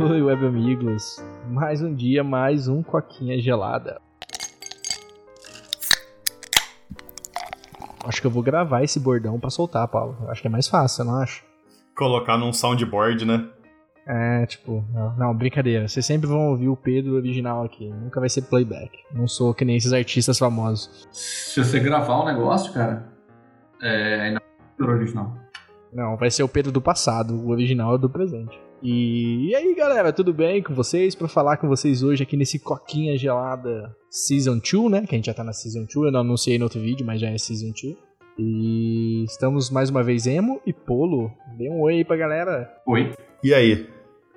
oi, web amigos. Mais um dia, mais um coquinha gelada. Acho que eu vou gravar esse bordão pra soltar, Paulo. Acho que é mais fácil, não acho? Colocar num soundboard, né? É, tipo, não, não, brincadeira. Vocês sempre vão ouvir o Pedro original aqui. Nunca vai ser playback. Não sou que nem esses artistas famosos. Se você gravar um negócio, cara, é ainda é original. Não, vai ser o Pedro do passado. O original é do presente. E, e aí, galera, tudo bem com vocês? Pra falar com vocês hoje aqui nesse Coquinha Gelada Season 2, né? Que a gente já tá na Season 2. Eu não anunciei no outro vídeo, mas já é Season 2. E estamos mais uma vez Emo e Polo. Dê um oi aí pra galera. Oi. E aí,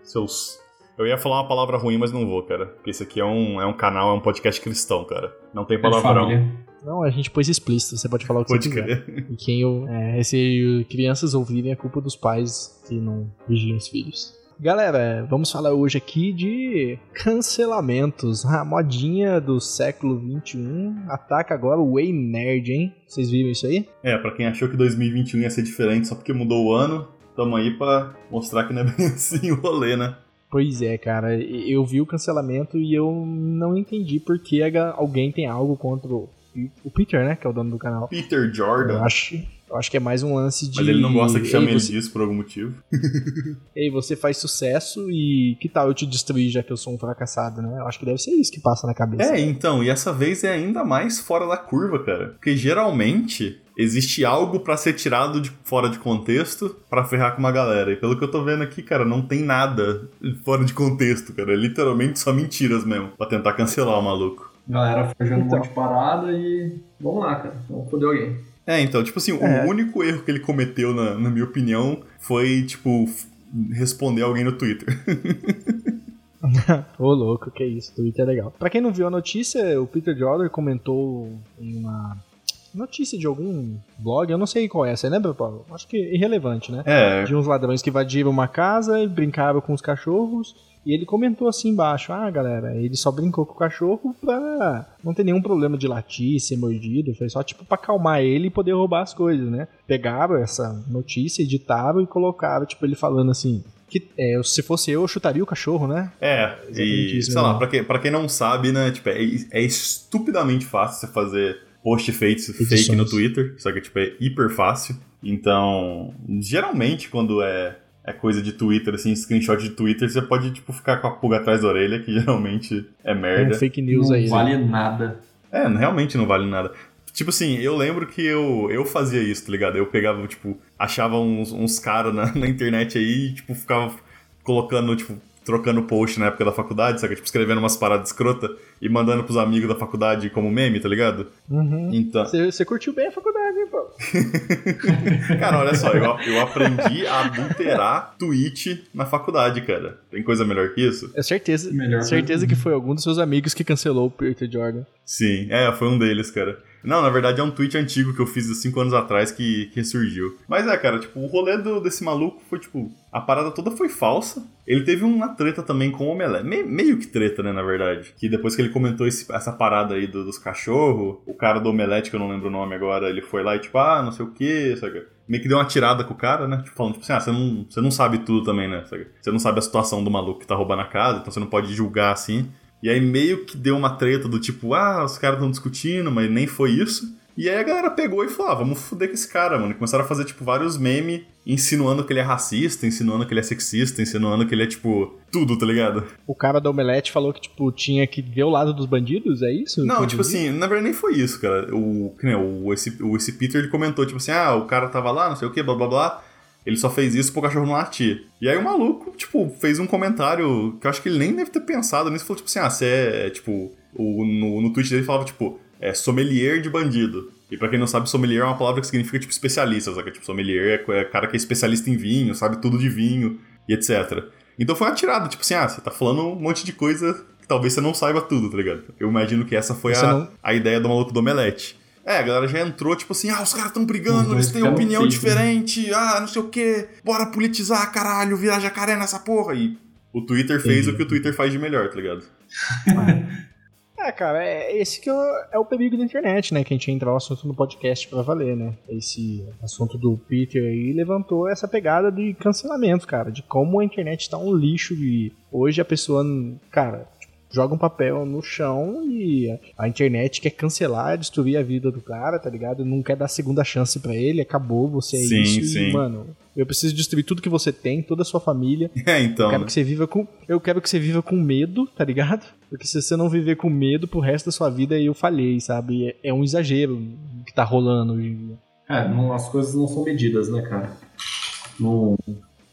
seus. Eu ia falar uma palavra ruim, mas não vou, cara. Porque esse aqui é um, é um canal, é um podcast cristão, cara. Não tem palavrão. É não, a gente pôs explícito, você pode falar o que Pode você crer. quiser. E quem eu, é, se crianças ouvirem é culpa dos pais que não vigiam os filhos. Galera, vamos falar hoje aqui de cancelamentos. A modinha do século 21 ataca agora o Way Nerd, hein? Vocês viram isso aí? É, pra quem achou que 2021 ia ser diferente só porque mudou o ano, tamo aí pra mostrar que não é bem assim o rolê, né? Pois é, cara. Eu vi o cancelamento e eu não entendi por que alguém tem algo contra o Peter, né? Que é o dono do canal. Peter Jordan. Eu acho, eu acho que é mais um lance de. Mas ele não gosta que chame Ei, ele você... disso por algum motivo. Ei, você faz sucesso e que tal eu te destruir já que eu sou um fracassado, né? Eu acho que deve ser isso que passa na cabeça. É, então, e essa vez é ainda mais fora da curva, cara. Porque geralmente existe algo pra ser tirado de fora de contexto pra ferrar com uma galera. E pelo que eu tô vendo aqui, cara, não tem nada fora de contexto, cara. É literalmente só mentiras mesmo. Pra tentar cancelar o maluco. Galera fazendo um Então. monte de parada e. Vamos lá, cara. Vamos foder alguém. É, então, tipo assim, É. o único erro que ele cometeu, na, na minha opinião, foi, tipo, responder alguém no Twitter. Ô, louco, que isso, Twitter é legal. Pra quem não viu a notícia, o Peter Jordan comentou em uma notícia de algum blog, eu não sei qual é, você lembra, Paulo? Acho que é irrelevante, né? É, De uns ladrões que invadiram uma casa e brincaram com os cachorros. E ele comentou assim embaixo: Ah, galera, ele só brincou com o cachorro pra não ter nenhum problema de latir, ser mordido. Foi só tipo pra acalmar ele e poder roubar as coisas, né? Pegaram essa notícia, editaram e colocaram, tipo, ele falando assim. Que, é, se fosse eu, eu chutaria o cachorro, né? É, Exatamente e isso sei lá, mesmo. pra quem, pra quem não sabe, né, tipo, é, é estupidamente fácil você fazer post fake, fake no Twitter, só que, tipo, é hiper fácil. Então, geralmente, quando é, é coisa de Twitter, assim, screenshot de Twitter, você pode, tipo, ficar com a pulga atrás da orelha, que geralmente é É um merda. fake news não aí. né? vale nada. É, realmente não vale nada. Tipo assim, eu lembro que eu, eu fazia isso, tá ligado? Eu pegava, tipo, achava uns, uns caras na, na internet aí e, tipo, ficava colocando, tipo, trocando post na época da faculdade, sabe? Tipo, escrevendo umas paradas escrota e mandando pros amigos da faculdade como meme, tá ligado? Uhum. Então. Você, curtiu bem a faculdade, hein, Paulo? Cara, olha só, eu, eu aprendi a adulterar tweet na faculdade, cara. Tem coisa melhor que isso? É certeza. Melhor certeza coisa. que foi algum dos seus amigos que cancelou o Peter Jordan. Sim, é, foi um deles, cara. Não, na verdade é um tweet antigo que eu fiz há 5 anos atrás que, ressurgiu. Mas é, cara, tipo, o rolê do- desse maluco foi, tipo, a parada toda foi falsa. Ele teve uma treta também com o Omelete. Me- meio que treta, né, na verdade. Que depois que ele comentou esse- essa parada aí do- dos cachorros, o cara do Omelete, que eu não lembro o nome agora, ele foi lá e, tipo, ah, não sei o que, sabe? Meio que deu uma tirada com o cara, né? Tipo, falando, tipo assim, ah, você não, você não sabe tudo também, né? Você não sabe a situação do maluco que tá roubando a casa, então você não pode julgar assim. E aí meio que deu uma treta do tipo, ah, os caras estão discutindo, mas nem foi isso. E aí a galera pegou e falou, ah, vamos foder com esse cara, mano. E começaram a fazer, tipo, vários memes insinuando que ele é racista, insinuando que ele é sexista, insinuando que ele é, tipo, tudo, tá ligado? O cara da Omelete falou que, tipo, tinha que ver o lado dos bandidos, é isso? Não, tipo assim, na verdade nem foi isso, cara. O, que nem, o, esse, o, esse Peter, ele comentou, tipo assim, ah, o cara tava lá, não sei o que, blá blá blá. Ele só fez isso pro cachorro não latir. E aí o maluco, tipo, fez um comentário que eu acho que ele nem deve ter pensado nisso. Falou, tipo assim, ah, você é, tipo... O, no, no tweet dele falava, tipo, é sommelier de bandido. E pra quem não sabe, sommelier é uma palavra que significa, tipo, especialista, sabe? Tipo, sommelier é, é cara que é especialista em vinho, sabe tudo de vinho e etc. Então foi uma tirada, tipo assim, ah, você tá falando um monte de coisa que talvez você não saiba tudo, tá ligado? Eu imagino que essa foi a, não- a ideia do maluco do Omelete. É, a galera já entrou, tipo assim, ah, os caras tão Os brigando, eles têm opinião né? diferente, ah, não sei o quê, bora politizar, caralho, virar jacaré nessa porra. E o Twitter fez Entendi. o que o Twitter faz de melhor, tá ligado? É, cara, é, esse que é, é o perigo da internet, né? Que a gente entra no assunto no podcast pra valer, né? Esse assunto do Peter aí levantou essa pegada de cancelamento, cara. De como a internet tá um lixo e hoje a pessoa, cara, joga um papel no chão e a internet quer cancelar, destruir a vida do cara, tá ligado? Não quer dar segunda chance para ele, acabou, você é sim, isso. Sim. E, mano, eu preciso destruir tudo que você tem, toda a sua família. É, então. Eu quero que você viva com, eu quero que você viva com medo, tá ligado? Porque se você não viver com medo pro resto da sua vida, eu falhei, sabe? É, é um exagero que tá rolando hoje em dia. É, não, as coisas não são medidas, né, cara? Não,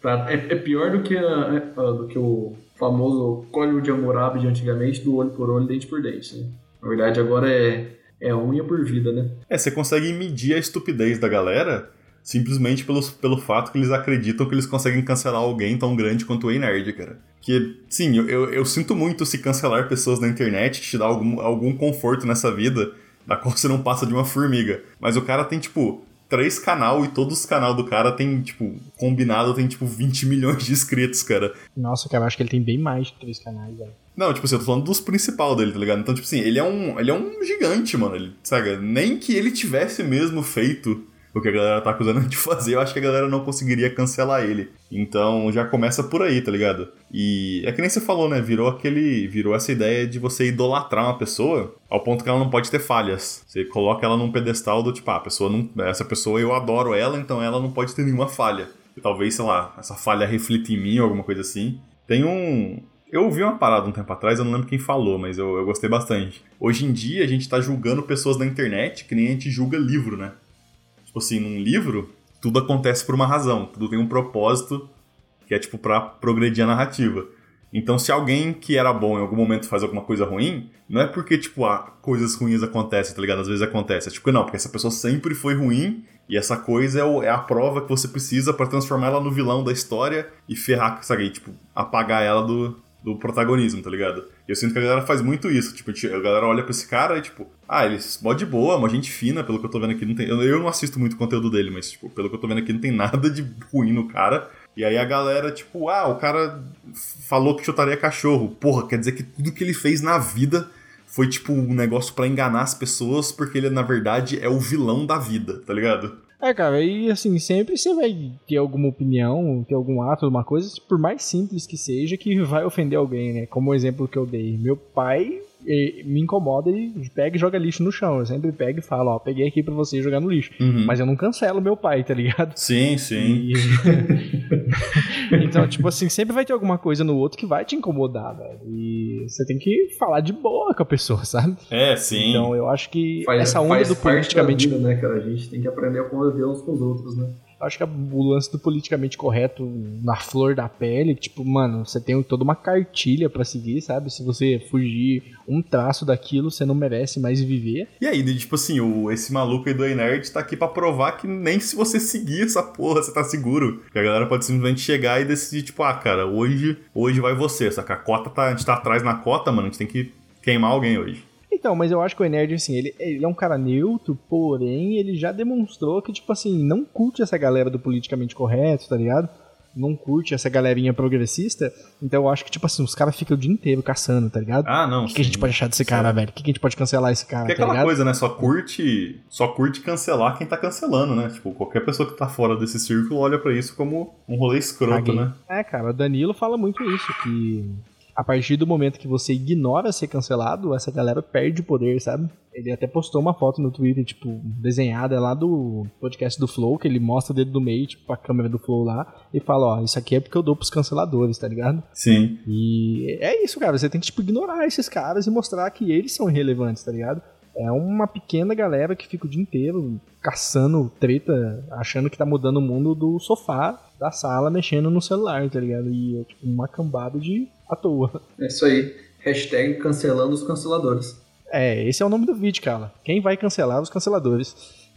é, é pior do que, a, é, do que o famoso código de Hammurabi de antigamente, do olho por olho, dente por dente. Né? Na verdade, agora é, é unha por vida, né? É, você consegue medir a estupidez da galera simplesmente pelo, pelo fato que eles acreditam que eles conseguem cancelar alguém tão grande quanto o E-Nerd, cara. Que, sim, eu, eu, eu, sinto muito se cancelar pessoas na internet te dá algum, algum conforto nessa vida, da qual você não passa de uma formiga. Mas o cara tem, tipo, três canal e todos os canal do cara tem, tipo, combinado tem, tipo, 20 milhões de inscritos, cara. Nossa, cara, eu acho que ele tem bem mais de três canais, velho. Não, tipo assim, eu tô falando dos principais dele, tá ligado? Então, tipo assim, ele é um, ele é um gigante, mano. Ele, sabe? Nem que ele tivesse mesmo feito o que a galera tá acusando de fazer, eu acho que a galera não conseguiria cancelar ele. Então já começa por aí, tá ligado? E é que nem você falou, né? Virou aquele. Virou essa ideia de você idolatrar uma pessoa ao ponto que ela não pode ter falhas. Você coloca ela num pedestal do tipo, ah, pessoa não. Essa pessoa eu adoro ela, então ela não pode ter nenhuma falha. E talvez, sei lá, essa falha reflita em mim ou alguma coisa assim. Tem um. Eu ouvi uma parada um tempo atrás, eu não lembro quem falou, mas eu, eu gostei bastante. Hoje em dia a gente tá julgando pessoas na internet que nem a gente julga livro, né? Tipo assim, num livro, tudo acontece por uma razão, tudo tem um propósito que é tipo para progredir a narrativa. Então, se alguém que era bom em algum momento faz alguma coisa ruim, não é porque, tipo, ah, coisas ruins acontecem, tá ligado? Às vezes acontece. É tipo, não, porque essa pessoa sempre foi ruim e essa coisa é, o, é a prova que você precisa para transformar ela no vilão da história e ferrar, sabe? tipo, apagar ela do, do protagonismo, tá ligado? Eu sinto que a galera faz muito isso. Tipo, a galera olha pra esse cara e, tipo, ah, ele mó de boa, uma gente fina, pelo que eu tô vendo aqui. Não tem, eu, não assisto muito conteúdo dele, mas, tipo, pelo que eu tô vendo aqui, não tem nada de ruim no cara. E aí a galera, tipo, ah, o cara falou que chutaria cachorro. Porra, quer dizer que tudo que ele fez na vida foi, tipo, um negócio para enganar as pessoas, porque ele, na verdade, é o vilão da vida, tá ligado? É, cara, e assim, sempre você vai ter alguma opinião, ter algum ato, alguma coisa, por mais simples que seja, que vai ofender alguém, né? Como o exemplo que eu dei. Meu pai me incomoda e pega e joga lixo no chão. Eu sempre pego e falo, ó, peguei aqui pra você jogar no lixo. Uhum. Mas eu não cancelo meu pai, tá ligado? Sim, sim. E... então, tipo assim, sempre vai ter alguma coisa no outro que vai te incomodar, velho. E você tem que falar de boa com a pessoa, sabe? É, sim. Então eu acho que faz, essa onda do politicamente. Vida, né, cara? A gente tem que aprender a conviver uns com os outros, né? Acho que o lance do politicamente correto na flor da pele, tipo, mano, você tem toda uma cartilha para seguir, sabe? Se você fugir um traço daquilo, você não merece mais viver. E aí, tipo assim, o, esse maluco aí do E-Nerd tá aqui pra provar que nem se você seguir essa porra, você tá seguro. Que a galera pode simplesmente chegar e decidir, tipo, ah, cara, hoje, hoje vai você, saca? A cota tá, a gente tá atrás na cota, mano, a gente tem que queimar alguém hoje. Então, mas eu acho que o Enerd, assim, ele, ele é um cara neutro, porém, ele já demonstrou que, tipo assim, não curte essa galera do politicamente correto, tá ligado? Não curte essa galerinha progressista. Então eu acho que, tipo assim, os caras ficam o dia inteiro caçando, tá ligado? Ah, não. O que, que, a gente pode achar desse cara, sim. velho? O que, que, a gente pode cancelar esse cara? Porque é tá aquela ligado? coisa, né? Só curte, só curte cancelar quem tá cancelando, né? Tipo, qualquer pessoa que tá fora desse círculo olha para isso como um rolê escroto, Caguei. né? É, cara, o Danilo fala muito isso, que a partir do momento que você ignora ser cancelado, essa galera perde o poder, sabe? Ele até postou uma foto no Twitter, tipo, desenhada lá do podcast do Flow, que ele mostra o dedo do meio, tipo, a câmera do Flow lá, e fala, ó, isso aqui é porque eu dou pros canceladores, tá ligado? Sim. E é isso, cara, você tem que, tipo, ignorar esses caras e mostrar que eles são irrelevantes, tá ligado? É uma pequena galera que fica o dia inteiro caçando treta, achando que tá mudando o mundo do sofá da sala, mexendo no celular, tá ligado? E é tipo uma cambada de à toa. É isso aí. Hashtag cancelando os canceladores. É, esse é o nome do vídeo, cara. Quem vai cancelar os canceladores?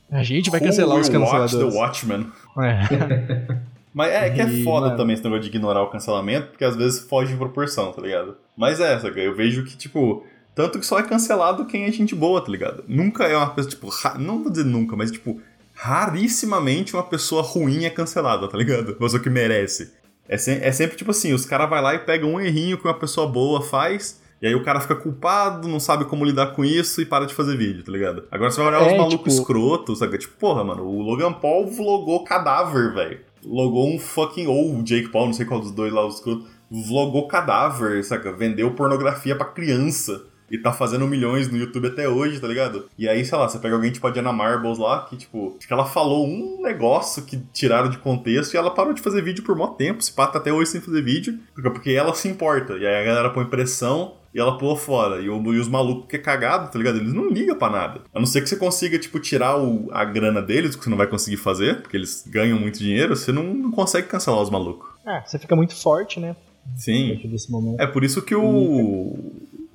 A gente vai cancelar os canceladores. Watch the Watchmen. É. Mas é que é foda mano. também esse negócio de ignorar o cancelamento, porque às vezes foge de proporção, tá ligado? Mas é, essa, eu vejo que, tipo, tanto que só é cancelado quem é gente boa, tá ligado? Nunca é uma pessoa, tipo, não vou dizer nunca, mas, tipo, rarissimamente uma pessoa ruim é cancelada, tá ligado? Uma pessoa que merece. É, se, é sempre tipo assim, os caras vai lá e pegam um errinho que uma pessoa boa faz, e E aí o cara fica culpado, não sabe como lidar com isso e para de fazer vídeo, tá ligado? Agora você vai olhar É, os malucos tipo- escrotos, sabe? Tipo, porra, mano, o Logan Paul vlogou cadáver, velho. Logou um fucking. Ou o Jake Paul, não sei qual dos dois lá, os escrotos. Vlogou cadáver, saca? Vendeu pornografia pra criança. E tá fazendo milhões no YouTube até hoje, tá ligado? E aí, sei lá, você pega alguém tipo a Diana Marbles lá, que tipo, acho que ela falou um negócio que tiraram de contexto e ela parou de fazer vídeo por mó tempo. Se pá, tá até hoje sem fazer vídeo, porque- ela se importa. E aí a galera põe pressão e ela pula fora. E, o- e os malucos que é cagado, tá ligado? Eles não ligam pra nada. A não ser que você consiga, tipo, tirar o- a grana deles, que você não vai conseguir fazer, porque eles ganham muito dinheiro, você não, não consegue cancelar os malucos. Ah, você fica muito forte, né? Sim. Dentro desse momento. É por isso que o,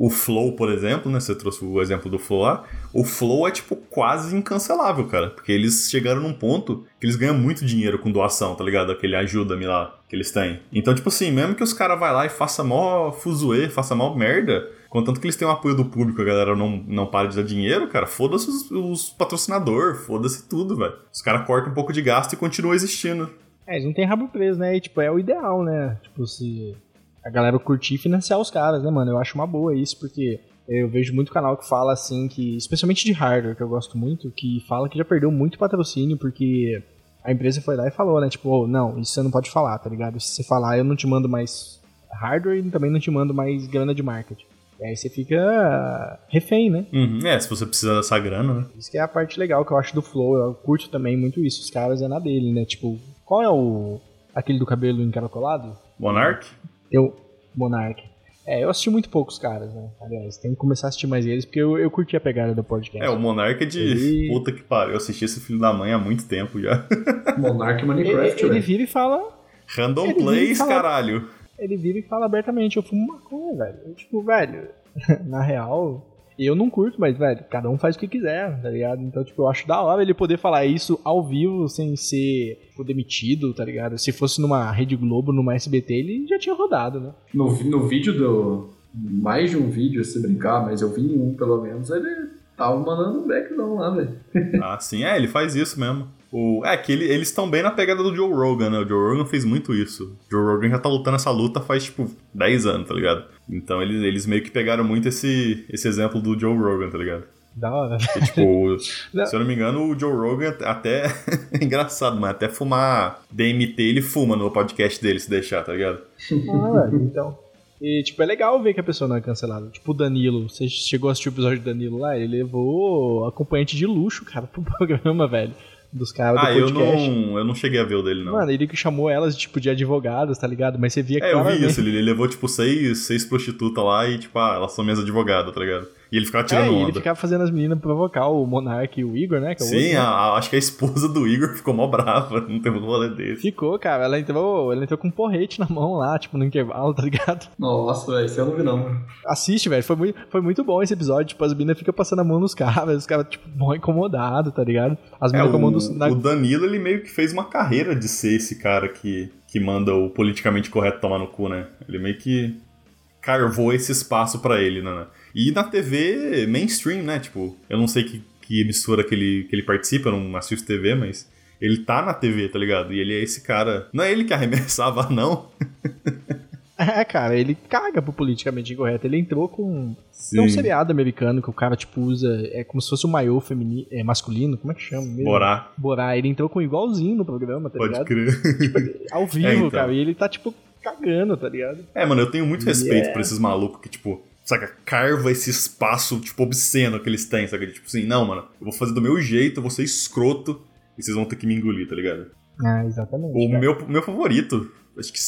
o Flow, por exemplo, né? Você trouxe o exemplo do Flow lá. O Flow é, tipo, quase incancelável, cara. Porque eles chegaram num ponto que eles ganham muito dinheiro com doação, tá ligado? Aquele ajuda-me lá que eles têm. Então, tipo assim, mesmo que os caras vai lá e faça mó fuzuê, faça mó merda, contanto que eles têm o apoio do público, a galera não, não para de dar dinheiro, cara, foda-se os, os patrocinador, foda-se tudo, velho. Os caras cortam um pouco de gasto e continuam existindo. É, eles não tem rabo preso, né? E, tipo, é o ideal, né? Tipo, se a galera curtir e financiar os caras, né, mano? Eu acho uma boa isso, porque eu vejo muito canal que fala assim que, especialmente de hardware, que eu gosto muito, que fala que já perdeu muito patrocínio porque a empresa foi lá e falou, né? Tipo, "Oh, não, isso você não pode falar, tá ligado? Se você falar, eu não te mando mais hardware e também não te mando mais grana de marketing. E aí você fica refém, né? Uhum. É, se você precisa dessa grana, né? Isso que é a parte legal que eu acho do Flow. Eu curto também muito isso. Os caras é na dele, né? Tipo, qual é o. aquele do cabelo encaracolado? Monark? Eu. Monark. É, eu assisti muito poucos caras, né? Aliás, tem que começar a assistir mais eles, porque eu, eu curti a pegada do podcast. É, o Monark é de. Ele- Puta que pariu. Eu assisti esse filho da mãe há muito tempo já. Monark ele, Minecraft, ele velho. vira e fala. Random Ele Plays, fala- caralho. Ele vira e fala abertamente, eu fumo maconha, velho. Eu, tipo, velho, na real, eu não curto, mas, velho, cada um faz o que quiser, tá ligado? Então, tipo, eu acho da hora ele poder falar isso ao vivo, sem ser tipo, demitido, tá ligado? Se fosse numa Rede Globo, numa SBT, ele já tinha rodado, né? No, no vídeo do. Mais de um vídeo, se brincar, mas eu vi em um pelo menos, ele tava mandando um backzão lá, velho. Ah, sim, é, ele faz isso mesmo. O, é que ele- eles estão bem na pegada do Joe Rogan, né? O Joe Rogan fez muito isso. O Joe Rogan já tá lutando essa luta faz, tipo, 10 anos, tá ligado? Então eles, eles meio que pegaram muito esse, esse exemplo do Joe Rogan, tá ligado? Da hora. Que, tipo, se eu não me engano, o Joe Rogan até. é engraçado, mas até fumar DMT ele fuma no podcast dele, se deixar, tá ligado? Ah, então. E, tipo, é legal ver que a pessoa não é cancelada. Tipo, o Danilo, você chegou a assistir o episódio do Danilo lá? Ele levou acompanhante de luxo, cara, pro programa, velho. Dos caras Ah, do eu podcast. não, eu não cheguei a ver o dele, não. Mano, ele que chamou elas, tipo, de advogadas, tá ligado? Mas você via É, eu vi claramente- isso. Ele, ele levou, tipo, seis, seis prostitutas lá e, tipo, ah, elas são minhas advogadas, tá ligado? E ele ficava É, tirando ele onda. ficava fazendo as meninas provocar o Monark e o Igor, né? que é o Sim, outro, né? a- a- acho que a esposa do Igor ficou mó brava, não teve um rolê desse. Ficou, cara. Ela entrou, ela entrou com um porrete na mão lá, tipo, no intervalo, tá ligado? Nossa, velho, isso eu não vi não. Assiste, velho. Foi muito, foi muito bom esse episódio. Tipo, as meninas ficam passando a mão nos caras, os caras, tipo, mó incomodados, tá ligado? As É, meninas com a mão o, dos. na- o Danilo, ele meio que fez uma carreira de ser esse cara que, que manda o politicamente correto tomar no cu, né? Ele meio que carvou esse espaço pra ele, né? E na TV mainstream, né? Tipo, eu não sei que, que emissora que ele, que ele participa, eu não assisto TV, mas ele tá na TV, tá ligado? E ele é esse cara. Não é ele que arremessava, não. É, cara, ele caga pro politicamente incorreto. Ele entrou com. Sim. Tem um seriado americano que o cara, tipo, usa. É como se fosse um maiô feminino. É masculino, como é que chama mesmo? Borá, Borá. Ele entrou com igualzinho no programa, tá pode ligado? crer. Ao vivo, É, então. cara. E ele tá, tipo, cagando, tá ligado? É, mano, eu tenho muito respeito Yeah. por esses malucos que, tipo, saca, carva esse espaço, tipo, obsceno que eles têm, saca? Tipo assim, não, mano, eu vou fazer do meu jeito, eu vou ser escroto e vocês vão ter que me engolir, tá ligado? Ah, exatamente. O cara. meu, meu favorito, acho que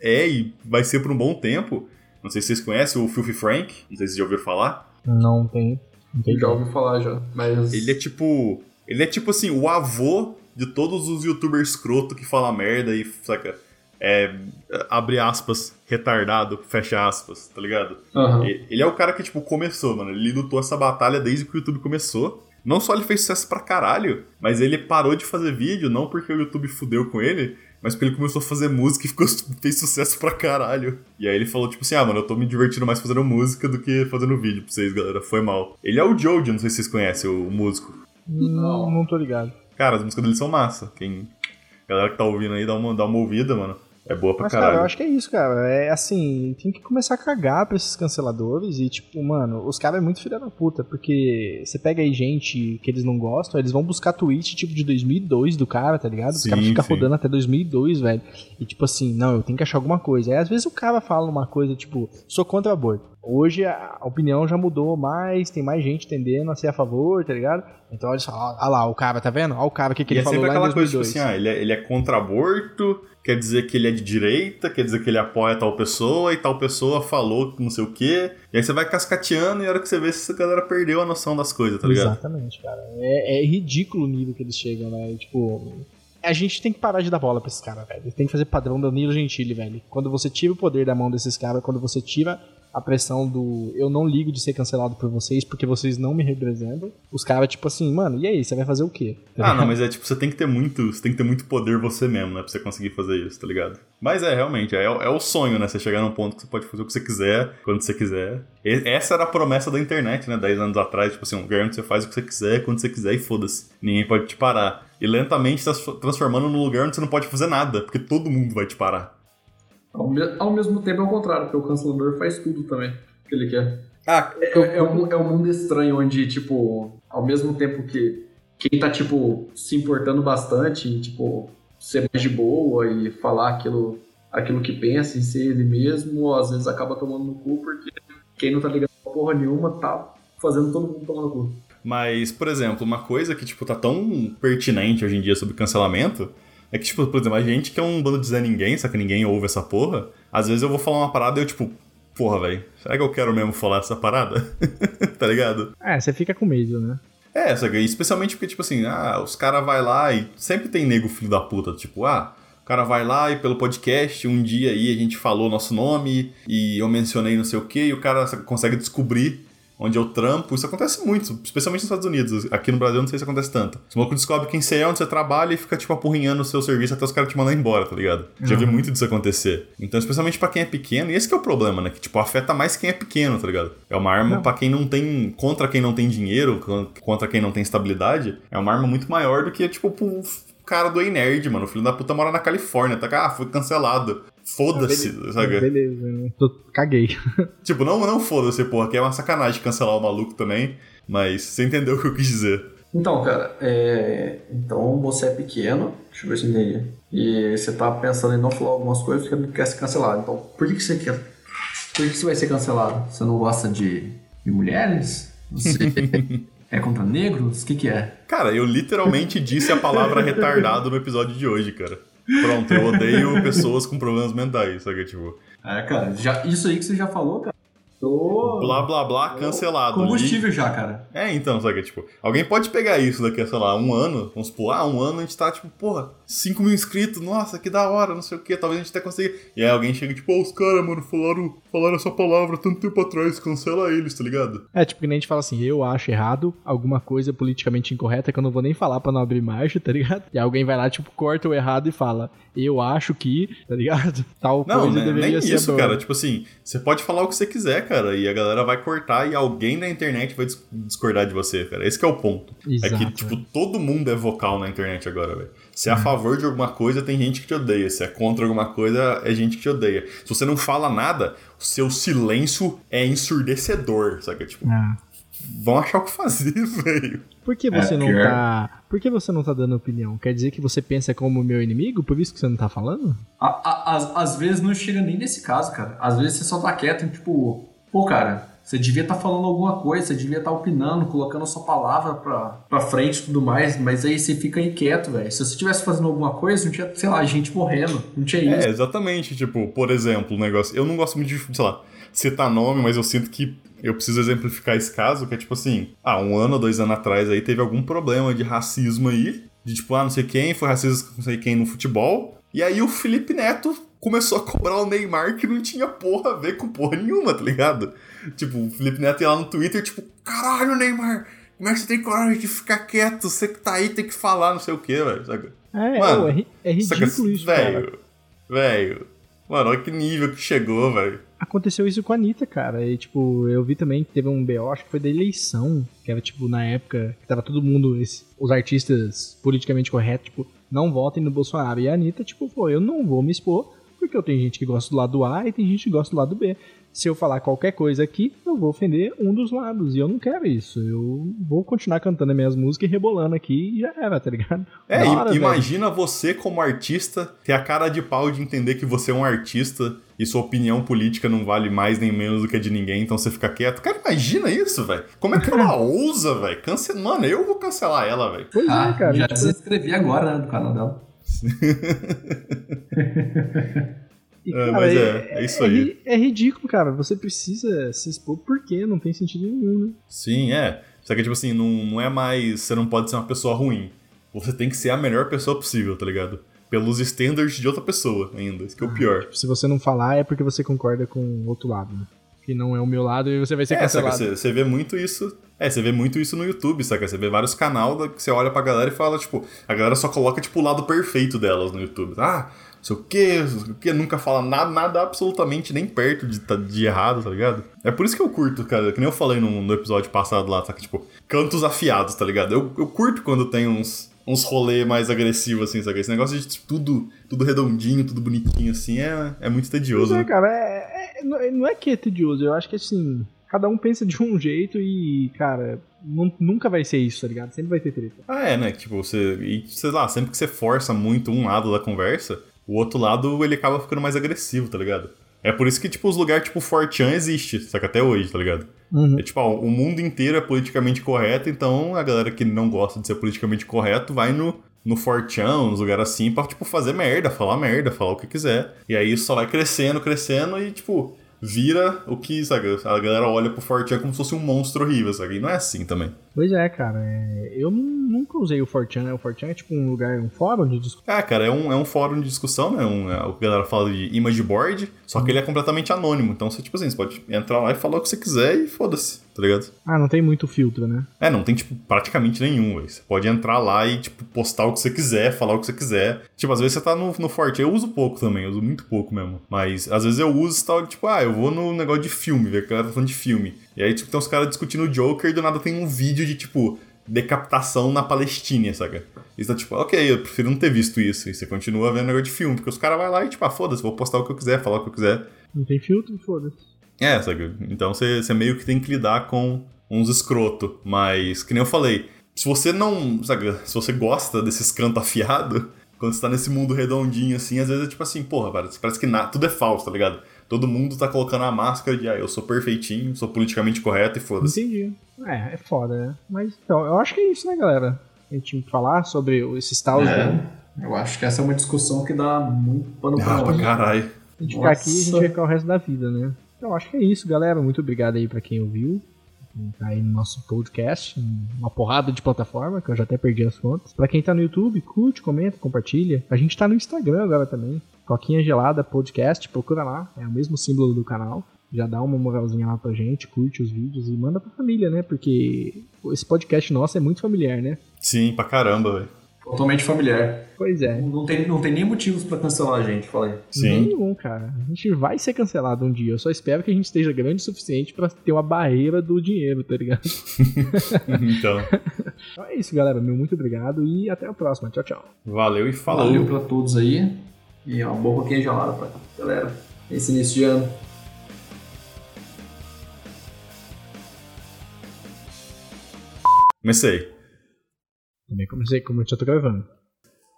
é e vai ser por um bom tempo, não sei se vocês conhecem, o Filthy Frank, não sei se vocês já ouviram falar. Não tem. Não tem Já ouvi falar já, mas... Ele é tipo. Ele é tipo assim, o avô de todos os youtubers escroto que fala merda e, saca? É. Abre aspas, retardado, fecha aspas, tá ligado? E- Ele é o cara que, tipo, começou, mano. Ele lutou essa batalha desde que o YouTube começou. Não só ele fez sucesso pra caralho, mas ele parou de fazer vídeo, não porque o YouTube fudeu com ele, mas porque ele começou a fazer música e ficou, fez sucesso pra caralho. E aí ele falou, tipo assim, ah, mano, eu tô me divertindo mais fazendo música do que fazendo vídeo pra vocês, galera. Foi mal. Ele é o Jojo, não sei se vocês conhecem, o músico. Não, Não. não tô ligado. Cara, as músicas dele são massa. Quem. Galera que tá ouvindo aí, dá uma, dá uma ouvida, mano. É boa pra Mas, caralho. cara, eu acho que é isso, cara. É assim, tem que começar a cagar pra esses canceladores e, tipo, mano, os caras é muito filha da puta, porque você pega aí gente que eles não gostam, eles vão buscar tweet, tipo, de 2002 do cara, tá ligado? Os caras ficam rodando até 2002, velho. E, tipo assim, não, eu tenho que achar alguma coisa. Aí, às vezes, o cara fala uma coisa, tipo, sou contra o aborto. Hoje a opinião já mudou mais, tem mais gente tendendo a ser a favor, tá ligado? Então olha só, olha lá, o cara, tá vendo? Olha o cara, que, que E ele é falou sempre lá em aquela coisa, tipo 2002. assim, ah, ele é, ele é contra aborto, quer dizer que ele é de direita, quer dizer que ele apoia tal pessoa, e tal pessoa falou que não sei o quê. E aí você vai cascateando e a hora que você vê se a galera perdeu a noção das coisas, tá ligado? Exatamente, cara. É, é ridículo o nível que eles chegam, né? Tipo, a gente tem que parar de dar bola pra esses caras, velho. Tem que fazer padrão Danilo Gentili, velho. Quando você tira o poder da mão desses caras, quando você tira a pressão do eu não ligo de ser cancelado por vocês porque vocês não me representam, os caras, tipo assim, mano, e aí, você vai fazer o quê? Tá Ah, não, mas é tipo, você tem que ter muito. Você tem que ter muito poder você mesmo, né? Pra você conseguir fazer isso, tá ligado? Mas é, realmente, é, é o sonho, né? Você chegar num ponto que você pode fazer o que você quiser, quando você quiser. E- essa era a promessa da internet, né? 10 anos atrás, tipo assim, um lugar onde você faz o que você quiser, quando você quiser e foda-se. Ninguém pode te parar. E lentamente tá transformando num lugar onde você não pode fazer nada, porque todo mundo vai te parar. Ao, me- ao mesmo tempo é o contrário, porque o cancelador faz tudo também que ele quer. Ah, É, é um, é um mundo estranho onde, tipo, ao mesmo tempo que quem tá, tipo, se importando bastante, e, tipo, ser mais de boa e falar aquilo, aquilo que pensa e ser ele mesmo, às vezes acaba tomando no cu, porque quem não tá ligando pra porra nenhuma tá fazendo todo mundo tomar no cu. Mas, por exemplo, uma coisa que, tipo, tá tão pertinente hoje em dia sobre cancelamento é que, tipo, por exemplo, a gente que é um bando de Zé Ninguém, só que ninguém ouve essa porra, às vezes eu vou falar uma parada e eu, tipo, porra, velho, será que eu quero mesmo falar essa parada? tá ligado? É, você fica com medo, né? É, só que especialmente porque, tipo assim, ah, os caras vai lá e sempre tem nego filho da puta, tipo, ah, o cara vai lá e pelo podcast, um dia aí a gente falou nosso nome e eu mencionei não sei o que, e o cara consegue descobrir onde eu trampo. Isso acontece muito, especialmente nos Estados Unidos. Aqui no Brasil eu não sei se acontece tanto. Os malucos descobrem quem você é, onde você trabalha e fica, tipo, apurrinhando o seu serviço até os caras te mandar embora, tá ligado? Já vi muito disso acontecer. Então, especialmente pra quem é pequeno, e esse que é o problema, né? Que, tipo, afeta mais quem é pequeno, tá ligado? É uma arma pra quem não tem. contra quem não tem dinheiro, con- contra quem não tem estabilidade. É uma arma muito maior do que, tipo, pro cara do Ei Nerd, mano. O filho da puta mora na Califórnia, tá? Ah, foi cancelado. Foda-se, sabe? Beleza, né? Tô- caguei. Tipo, não, não foda-se, porra, que é uma sacanagem cancelar o maluco também. Mas você entendeu o que eu quis dizer. Então, cara, é... então você é pequeno, deixa eu ver se eu entendi, e você tá pensando em não falar algumas coisas porque não quer ser cancelado. Então, por que, que você quer? Por que, que você vai ser cancelado? Você não gosta de, de mulheres? Você é contra negros? O que, que é? Cara, eu literalmente disse a palavra retardado no episódio de hoje, cara. Pronto, eu odeio pessoas com problemas mentais, sabe? Tipo, É, cara, já, isso aí que você já falou, cara. Tô... blá blá blá cancelado. Combustível já, cara. É, então, sabe? Tipo, alguém pode pegar isso daqui a, sei lá, um ano, vamos supor, ah, um ano a gente tá, tipo, porra, 5 mil inscritos, nossa, que da hora, não sei o que, talvez a gente até consiga. E aí alguém chega, tipo, ó, os caras, mano, falaram, falaram essa palavra tanto tempo atrás, cancela eles, tá ligado? É, tipo, que nem a gente fala assim, eu acho errado alguma coisa politicamente incorreta que eu não vou nem falar pra não abrir marcha, tá ligado? E alguém vai lá, tipo, corta o errado e fala, eu acho que, tá ligado? Tal Não, coisa né, deveria nem ser isso, boa. cara. Tipo assim, você pode falar o que você quiser, cara, e a galera vai cortar e alguém na internet vai dis- discordar de você, cara. Esse que é o ponto. Exato, é que, tipo, todo mundo é vocal na internet agora, velho. Se é a favor de alguma coisa, tem gente que te odeia. Se é contra alguma coisa, é gente que te odeia. Se você não fala nada, o seu silêncio é ensurdecedor, sabe? Tipo, Ah. vão achar o que fazer, velho. Por que você É, não pior. tá. Por que você não tá dando opinião? Quer dizer que você pensa como meu inimigo? Por isso que você não tá falando? A- a- Às, às vezes não chega nem nesse caso, cara. Às vezes você só tá quieto e, tipo, pô, cara, você devia estar falando alguma coisa, você devia estar opinando, colocando a sua palavra pra, pra frente e tudo mais, mas aí você fica aí quieto, velho. Se você estivesse fazendo alguma coisa, não tinha, sei lá, gente morrendo, não tinha isso. É, exatamente. Tipo, por exemplo, o negócio. Eu não gosto muito de, sei lá, citar nome, mas eu sinto que eu preciso exemplificar esse caso, que é tipo assim, ah, um ano, dois anos atrás aí teve algum problema de racismo aí, de tipo, ah, não sei quem, foi racista com não sei quem no futebol. E aí o Felipe Neto começou a cobrar o Neymar que não tinha porra a ver com porra nenhuma, tá ligado? Tipo, o Felipe Neto ia lá no Twitter, tipo, caralho, Neymar, como é que você tem coragem de ficar quieto? Você que tá aí tem que falar, não sei o que, velho, sabe? É, Mano, é, é Saca, ridículo isso, cara. velho. Velho. Mano, olha que nível que chegou, velho. Aconteceu isso com a Anitta, cara. E, tipo, eu vi também que teve um BO, acho que foi da eleição, que era, tipo, na época que tava todo mundo, esse- os artistas politicamente corretos, tipo, não votem no Bolsonaro. E a Anitta, tipo, foi, eu não vou me expor, porque eu tenho gente que gosta do lado A e tem gente que gosta do lado B. Se eu falar qualquer coisa aqui, eu vou ofender um dos lados. E eu não quero isso. Eu vou continuar cantando as minhas músicas e rebolando aqui e já era, tá ligado? É, hora, imagina velho. você como artista ter a cara de pau de entender que você é um artista e sua opinião política não vale mais nem menos do que a de ninguém, então você fica quieto. Cara, imagina isso, velho. Como é que ela ousa, velho? Cancel... Mano, eu vou cancelar ela, velho. Pois é, ah, é, cara. Já tipo... inscrevi agora, né, do canal dela. E, é, cara, é, é, é, isso aí. É, é, ridículo, cara. Você precisa se expor porque não tem sentido nenhum, né? Sim, é. Só que, tipo assim, não, não é mais. Você não pode ser uma pessoa ruim. Você tem que ser a melhor pessoa possível, tá ligado? Pelos standards de outra pessoa ainda. Isso que é o ah, pior. Tipo, se você não falar, é porque você concorda com o outro lado, né? Que não é o meu lado e você vai ser é, cancelado. Saca, você, você vê muito isso. É, você vê muito isso no YouTube, saca? Você vê vários canais que você olha pra galera e fala, tipo, a galera só coloca, tipo, o lado perfeito delas no YouTube. Ah, sei o que, o que, nunca fala nada, nada absolutamente nem perto de, de errado, tá ligado? É por isso que eu curto, cara, que nem eu falei no, no episódio passado lá, tá? Tipo, cantos afiados, tá ligado? Eu, eu curto quando tem uns, uns rolê mais agressivos, assim, sabe? Esse negócio de tipo, tudo, tudo redondinho, tudo bonitinho, assim, é, é muito tedioso. Não, é, né? cara, é, não é que é tedioso, eu acho que assim, cada um pensa de um jeito e, cara, nunca vai ser isso, tá ligado? Sempre vai ter treta. Ah, é, né? Tipo, você. E, sei lá, sempre que você força muito um lado da conversa, o outro lado ele acaba ficando mais agressivo, tá ligado? É por isso que, tipo, os lugares tipo Fortran existe, só que até hoje, tá ligado? Uhum. É tipo, ó, o mundo inteiro é politicamente correto, então a galera que não gosta de ser politicamente correto vai no, no Fortran, nos lugares assim, pra, tipo, fazer merda, falar merda, falar o que quiser. E aí isso só vai crescendo, crescendo e, tipo, vira o que, sabe? A galera olha pro Fortran como se fosse um monstro horrível, sabe? E não é assim também. Pois é, cara. É... Eu nunca usei o Fortran, né? O Fortran é tipo um lugar, um fórum de discussão. Ah, cara, é um, é um fórum de discussão, né? Um, é, o que a galera fala de image board, só que ele é completamente anônimo. Então você, tipo assim, você pode entrar lá e falar o que você quiser e foda-se, tá ligado? Ah, não tem muito filtro, né? É, não tem, tipo, praticamente nenhum, véio. Você pode entrar lá e, tipo, postar o que você quiser, falar o que você quiser. Tipo, às vezes você tá no, no Forte. Eu uso pouco também, eu uso muito pouco mesmo. Mas às vezes eu uso tal, tipo, ah, eu vou no negócio de filme, ver que a galera tá falando de filme. E aí, tipo, tem uns caras discutindo o Joker e do nada tem um vídeo de, tipo, decapitação na Palestina, saca? E você tá tipo, ok, eu prefiro não ter visto isso. E você continua vendo negócio de filme, porque os caras vão lá e tipo, ah, foda-se, vou postar o que eu quiser, falar o que eu quiser. Não tem filtro, foda-se. É, saca? Então você, você meio que tem que lidar com uns escroto. Mas, que nem eu falei, se você não, saca? Se você gosta desses cantos afiados, quando você tá nesse mundo redondinho assim, às vezes é tipo assim, porra, parece, parece que nada, tudo é falso, tá ligado? todo mundo tá colocando a máscara de, ah, eu sou perfeitinho, sou politicamente correto e foda-se. Entendi. É, é foda, né? Mas então, eu acho que é isso, né, galera? A gente tinha que falar sobre esses taus. É, né? Eu acho que essa é uma discussão que dá muito pano pra ah, caralho. A gente ficar aqui e a gente vai ficar o resto da vida, né? Então, acho que é isso, galera. Muito obrigado aí pra quem ouviu tá aí no nosso podcast, uma porrada de plataforma, que eu já até perdi as contas. Para quem tá no YouTube, curte, comenta, compartilha. A gente tá no Instagram agora também. Coquinha Gelada Podcast, procura lá, é o mesmo símbolo do canal. Já dá uma moralzinha lá pra gente, curte os vídeos e manda pra família, né? Porque esse podcast nosso é muito familiar, né? Sim, pra caramba, velho. Totalmente familiar. Pois é. Não tem, não tem nem motivos para cancelar a gente, falei. Sim. Nenhum, cara. A gente vai ser cancelado um dia. Eu só espero que a gente esteja grande o suficiente para ter uma barreira do dinheiro, tá ligado? então. então é isso, galera. Meu muito obrigado e até a próxima. Tchau, tchau. Valeu e falou. Valeu pra todos aí. E uma boa pouquinho gelada pra galera. Esse início de ano. Comecei. Também comecei, como eu já tô gravando.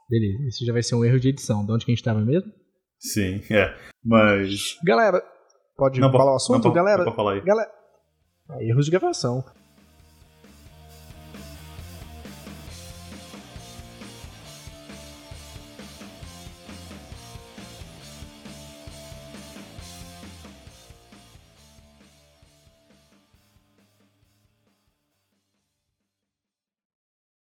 Beleza, esse já vai ser um erro de edição. De onde que a gente tava mesmo? Sim, é. Mas. Galera, pode não, falar o assunto? Não, galera, não falar aí. galera. Ah, erros de gravação.